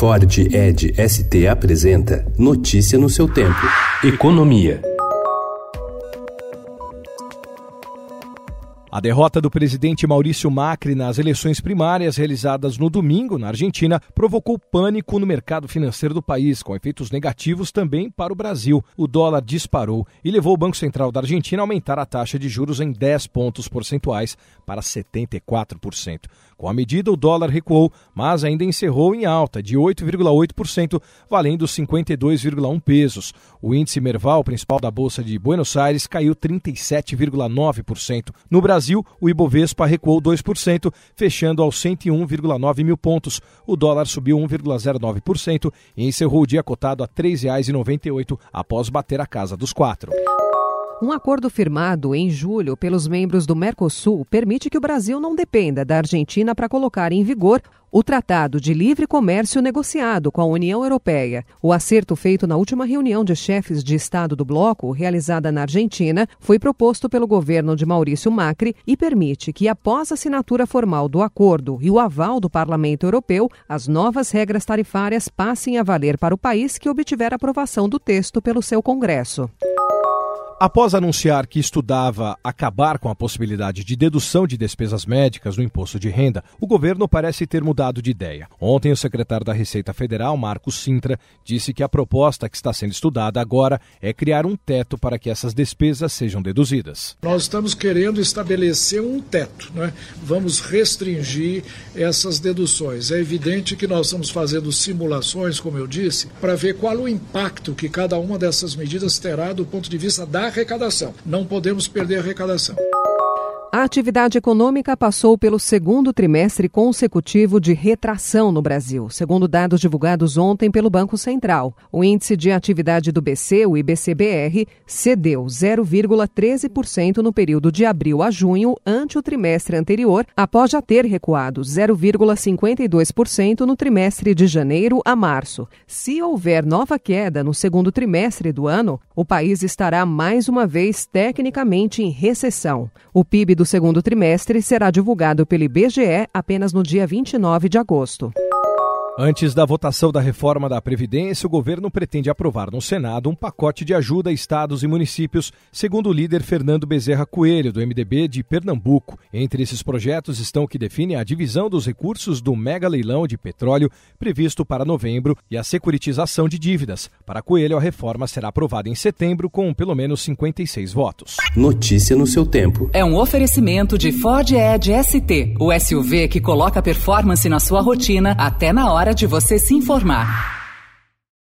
Ford Ed ST apresenta Notícia no seu tempo. Economia. A derrota do presidente Maurício Macri nas eleições primárias realizadas no domingo na Argentina provocou pânico no mercado financeiro do país, com efeitos negativos também para o Brasil. O dólar disparou e levou o Banco Central da Argentina a aumentar a taxa de juros em 10 pontos percentuais para 74%. Com a medida, o dólar recuou, mas ainda encerrou em alta de 8,8%, valendo 52,1 pesos. O índice Merval, principal da Bolsa de Buenos Aires, caiu 37,9%. No Brasil, Brasil, o Ibovespa recuou 2%, fechando aos 101,9 mil pontos. O dólar subiu 1,09% e encerrou o dia cotado a R$ 3,98 após bater a casa dos quatro. Um acordo firmado em julho pelos membros do Mercosul permite que o Brasil não dependa da Argentina para colocar em vigor o Tratado de Livre Comércio negociado com a União Europeia. O acerto feito na última reunião de chefes de Estado do bloco, realizada na Argentina, foi proposto pelo governo de Maurício Macri e permite que, após a assinatura formal do acordo e o aval do Parlamento Europeu, as novas regras tarifárias passem a valer para o país que obtiver aprovação do texto pelo seu Congresso. Após anunciar que estudava acabar com a possibilidade de dedução de despesas médicas no imposto de renda, o governo parece ter mudado de ideia. Ontem, o secretário da Receita Federal, Marcos Sintra, disse que a proposta que está sendo estudada agora é criar um teto para que essas despesas sejam deduzidas. Nós estamos querendo estabelecer um teto, né? vamos restringir essas deduções. É evidente que nós estamos fazendo simulações, como eu disse, para ver qual o impacto que cada uma dessas medidas terá do ponto de vista da arrecadação. Não podemos perder a arrecadação. A atividade econômica passou pelo segundo trimestre consecutivo de retração no Brasil, segundo dados divulgados ontem pelo Banco Central. O índice de atividade do BC, o IBCBR, cedeu 0,13% no período de abril a junho, ante o trimestre anterior, após já ter recuado 0,52% no trimestre de janeiro a março. Se houver nova queda no segundo trimestre do ano, o país estará mais uma vez tecnicamente em recessão. O PIB do segundo trimestre será divulgado pelo IBGE apenas no dia 29 de agosto. Antes da votação da reforma da Previdência, o governo pretende aprovar no Senado um pacote de ajuda a estados e municípios, segundo o líder Fernando Bezerra Coelho, do MDB de Pernambuco. Entre esses projetos estão o que define a divisão dos recursos do mega leilão de petróleo previsto para novembro e a securitização de dívidas. Para Coelho, a reforma será aprovada em setembro com pelo menos 56 votos. Notícia no seu tempo. É um oferecimento de Ford Edge ST, o SUV que coloca performance na sua rotina até na hora hora de você se informar.